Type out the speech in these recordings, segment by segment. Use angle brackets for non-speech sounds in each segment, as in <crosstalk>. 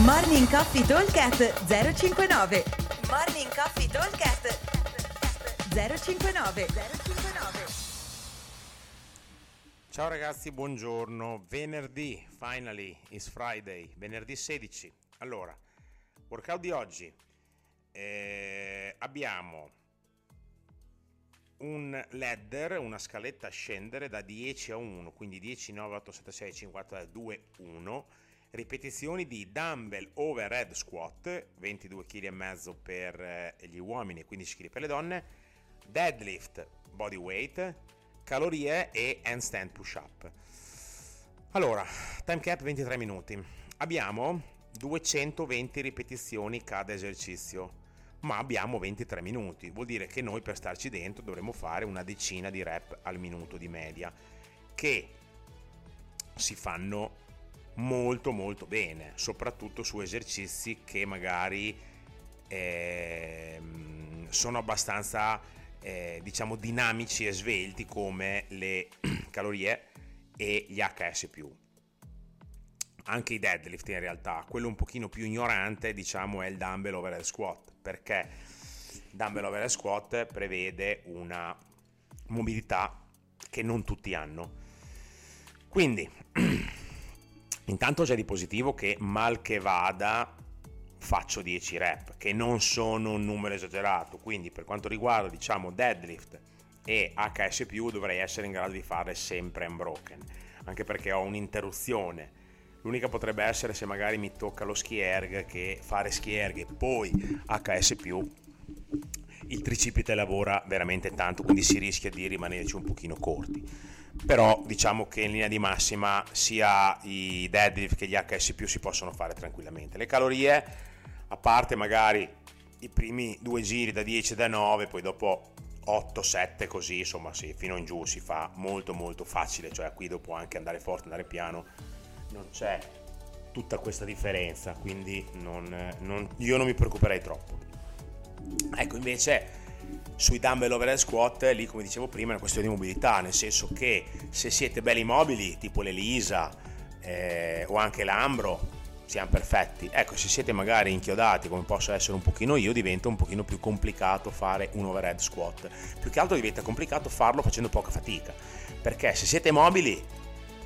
Morning Coffee Talkcast 059 Morning Coffee Talkcast 059 059 Ciao ragazzi, buongiorno. Venerdì, finally, is Friday, venerdì 16. Allora, workout di oggi. Eh, abbiamo un ladder, una scaletta a scendere da 10 a 1, quindi 10, 9, 8, 7, 6, 5, 4, 2, 1. Ripetizioni di dumbbell overhead squat, 22 kg e mezzo per eh, gli uomini e 15 kg per le donne. Deadlift body weight, calorie e handstand push up. Allora, time cap 23 minuti. Abbiamo 220 ripetizioni cada esercizio ma abbiamo 23 minuti, vuol dire che noi per starci dentro dovremo fare una decina di rep al minuto di media, che si fanno molto molto bene, soprattutto su esercizi che magari eh, sono abbastanza eh, diciamo dinamici e svelti come le <clears throat> calorie e gli HS+. Anche i deadlift in realtà, quello un pochino più ignorante diciamo è il dumbbell overhead squat perché Dumbbell Overhead Squat prevede una mobilità che non tutti hanno. Quindi, <clears throat> intanto c'è di positivo che mal che vada faccio 10 rep, che non sono un numero esagerato, quindi per quanto riguarda diciamo deadlift e HS+, dovrei essere in grado di fare sempre unbroken, anche perché ho un'interruzione. L'unica potrebbe essere se magari mi tocca lo ski che fare ski e poi HS+, il tricipite lavora veramente tanto, quindi si rischia di rimanerci un pochino corti. Però diciamo che in linea di massima sia i deadlift che gli HS+, si possono fare tranquillamente. Le calorie, a parte magari i primi due giri da 10 e da 9, poi dopo 8, 7 così, insomma sì, fino in giù si fa molto molto facile, cioè qui dopo anche andare forte, andare piano non c'è tutta questa differenza, quindi non, non, io non mi preoccuperei troppo. Ecco, invece sui dumbbell overhead squat, lì come dicevo prima è una questione di mobilità, nel senso che se siete belli mobili, tipo l'Elisa eh, o anche l'Ambro, siamo perfetti. Ecco, se siete magari inchiodati come posso essere un pochino io, diventa un pochino più complicato fare un overhead squat. Più che altro diventa complicato farlo facendo poca fatica, perché se siete mobili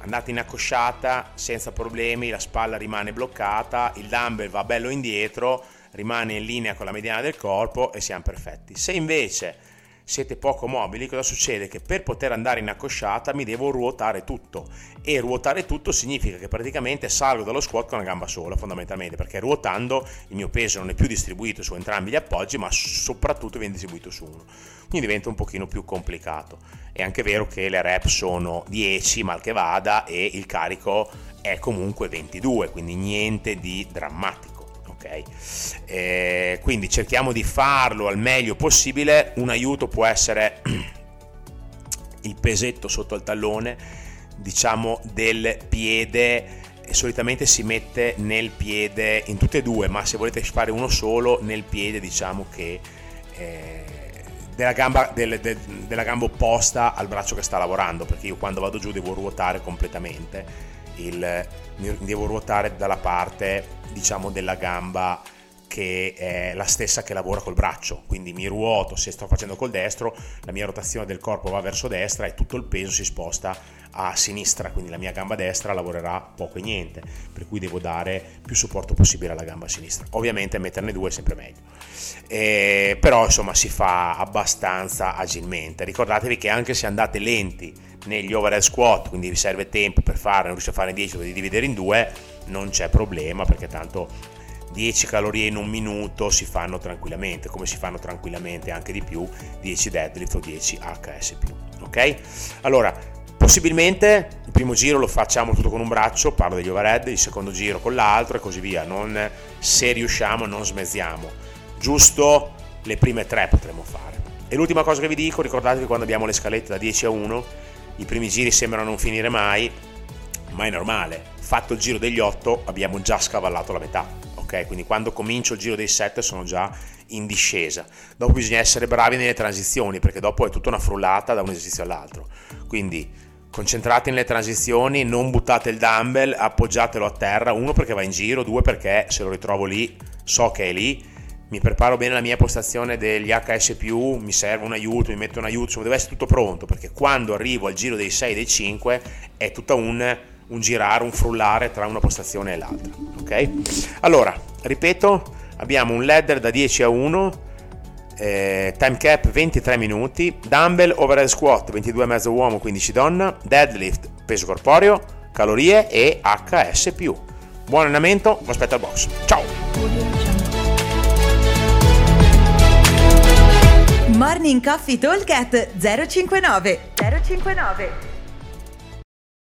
andate in accosciata senza problemi, la spalla rimane bloccata, il dumbbell va bello indietro, rimane in linea con la mediana del corpo e siamo perfetti. Se invece siete poco mobili, cosa succede? Che per poter andare in accosciata mi devo ruotare tutto e ruotare tutto significa che praticamente salgo dallo squat con una gamba sola fondamentalmente perché ruotando il mio peso non è più distribuito su entrambi gli appoggi ma soprattutto viene distribuito su uno quindi diventa un pochino più complicato è anche vero che le rep sono 10 mal che vada e il carico è comunque 22 quindi niente di drammatico ok? Eh, quindi cerchiamo di farlo al meglio possibile, un aiuto può essere <clears throat> il pesetto sotto il tallone, diciamo del piede. Solitamente si mette nel piede in tutte e due ma se volete fare uno solo nel piede diciamo che eh, della, gamba, del, del, della gamba opposta al braccio che sta lavorando perché io quando vado giù devo ruotare completamente il, devo ruotare dalla parte diciamo della gamba che è la stessa che lavora col braccio, quindi mi ruoto, se sto facendo col destro, la mia rotazione del corpo va verso destra e tutto il peso si sposta a sinistra, quindi la mia gamba destra lavorerà poco e niente, per cui devo dare più supporto possibile alla gamba sinistra. Ovviamente metterne due è sempre meglio, eh, però insomma si fa abbastanza agilmente. Ricordatevi che anche se andate lenti negli overhead squat, quindi vi serve tempo per fare, non riuscite a fare in 10, dovete dividere in due, non c'è problema perché tanto 10 calorie in un minuto si fanno tranquillamente, come si fanno tranquillamente anche di più 10 deadlift o 10 HS+. Ok? Allora, possibilmente il primo giro lo facciamo tutto con un braccio, parlo degli overhead, il secondo giro con l'altro e così via, non, se riusciamo non smezziamo, giusto le prime tre potremo fare. E l'ultima cosa che vi dico, ricordatevi quando abbiamo le scalette da 10 a 1, i primi giri sembrano non finire mai, ma è normale, fatto il giro degli 8 abbiamo già scavallato la metà, ok? Quindi quando comincio il giro dei 7 sono già in discesa. Dopo bisogna essere bravi nelle transizioni perché dopo è tutta una frullata da un esercizio all'altro. Quindi concentrate nelle transizioni, non buttate il dumbbell, appoggiatelo a terra, uno perché va in giro, due perché se lo ritrovo lì so che è lì, mi preparo bene la mia postazione degli HS+, mi serve un aiuto, mi metto un aiuto, insomma deve essere tutto pronto perché quando arrivo al giro dei 6 dei 5 è tutta un, un girare, un frullare tra una postazione e l'altra, ok? Allora, ripeto, abbiamo un ladder da 10 a 1 eh, time cap 23 minuti, dumbbell overhead squat 22,5 uomo 15 donna, deadlift peso corporeo, calorie e HS+. Buon allenamento, vi aspetto al box. Ciao! Morning Coffee Talk 059 059